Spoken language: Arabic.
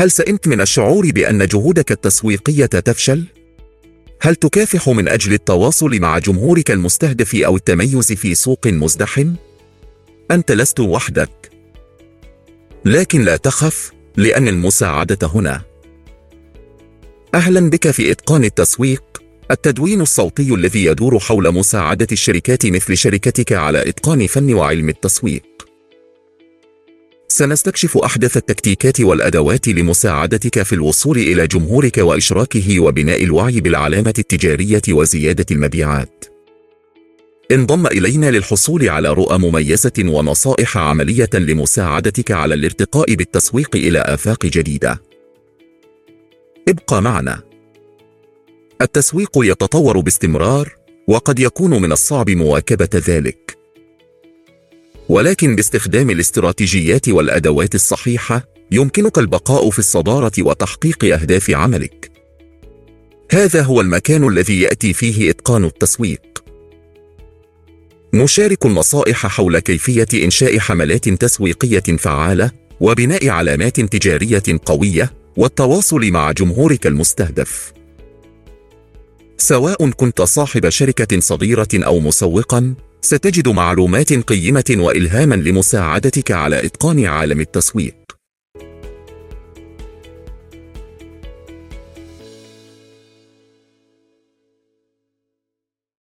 هل سئمت من الشعور بأن جهودك التسويقية تفشل؟ هل تكافح من أجل التواصل مع جمهورك المستهدف أو التميز في سوق مزدحم؟ أنت لست وحدك. لكن لا تخف، لأن المساعدة هنا. أهلا بك في إتقان التسويق، التدوين الصوتي الذي يدور حول مساعدة الشركات مثل شركتك على إتقان فن وعلم التسويق. سنستكشف أحدث التكتيكات والأدوات لمساعدتك في الوصول إلى جمهورك وإشراكه وبناء الوعي بالعلامة التجارية وزيادة المبيعات. انضم إلينا للحصول على رؤى مميزة ونصائح عملية لمساعدتك على الارتقاء بالتسويق إلى آفاق جديدة. ابقى معنا. التسويق يتطور باستمرار، وقد يكون من الصعب مواكبة ذلك. ولكن باستخدام الاستراتيجيات والأدوات الصحيحة يمكنك البقاء في الصدارة وتحقيق أهداف عملك. هذا هو المكان الذي يأتي فيه إتقان التسويق. نشارك النصائح حول كيفية إنشاء حملات تسويقية فعالة وبناء علامات تجارية قوية والتواصل مع جمهورك المستهدف. سواء كنت صاحب شركة صغيرة أو مسوقا، ستجد معلومات قيمة وإلهاما لمساعدتك على إتقان عالم التسويق.